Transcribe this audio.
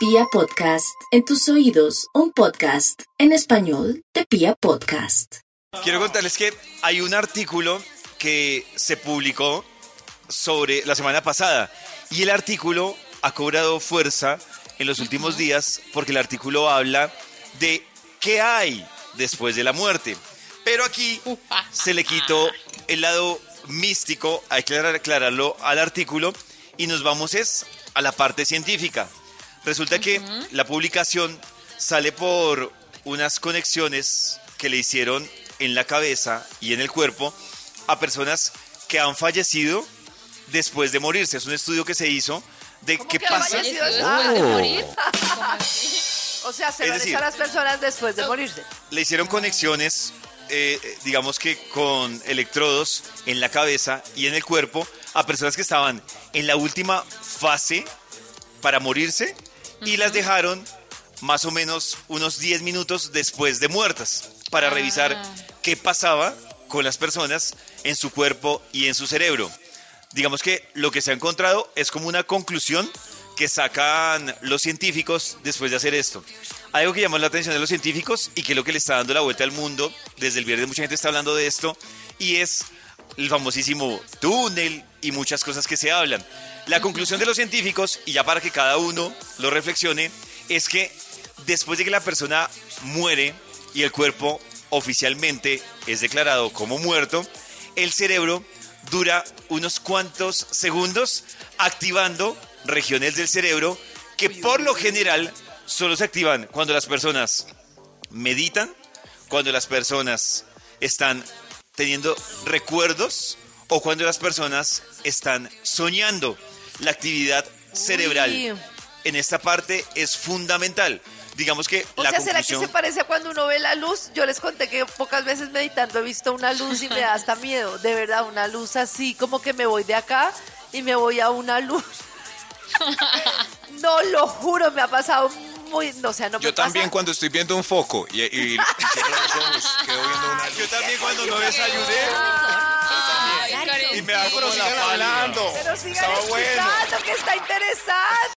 Pia Podcast, en tus oídos, un podcast en español de Pia Podcast. Quiero contarles que hay un artículo que se publicó sobre la semana pasada y el artículo ha cobrado fuerza en los últimos días porque el artículo habla de qué hay después de la muerte. Pero aquí se le quitó el lado místico, hay que aclararlo al artículo y nos vamos es a la parte científica. Resulta que la publicación sale por unas conexiones que le hicieron en la cabeza y en el cuerpo a personas que han fallecido después de morirse. Es un estudio que se hizo de ¿Cómo qué que han pasa. fallecido después de morir? O sea, se lo han decir- hecho a las personas después de morirse. Le hicieron conexiones, eh, digamos que con electrodos en la cabeza y en el cuerpo a personas que estaban en la última fase para morirse y las dejaron más o menos unos 10 minutos después de muertas para Ah. revisar qué pasaba con las personas en su cuerpo y en su cerebro. Digamos que lo que se ha encontrado es como una conclusión que sacan los científicos después de hacer esto. Algo que llama la atención de los científicos y que es lo que le está dando la vuelta al mundo, desde el viernes mucha gente está hablando de esto, y es el famosísimo túnel y muchas cosas que se hablan. La conclusión de los científicos, y ya para que cada uno lo reflexione, es que después de que la persona muere y el cuerpo oficialmente es declarado como muerto, el cerebro dura unos cuantos segundos activando regiones del cerebro que por lo general solo se activan cuando las personas meditan, cuando las personas están teniendo recuerdos o cuando las personas están soñando. La actividad cerebral Uy. en esta parte es fundamental. Digamos que O la sea, ¿será que conclusión... se parece a cuando uno ve la luz? Yo les conté que pocas veces meditando he visto una luz y me da hasta miedo. De verdad, una luz así, como que me voy de acá y me voy a una luz. No, lo juro, me ha pasado muy... No, o sea, no me Yo también pasa- cuando estoy viendo un foco y, y- y cierro los ojos, quedo viendo una Yo también cuando no desayuné Y me sigan pálida. hablando. Pero sigan Estaba bueno. que está interesante.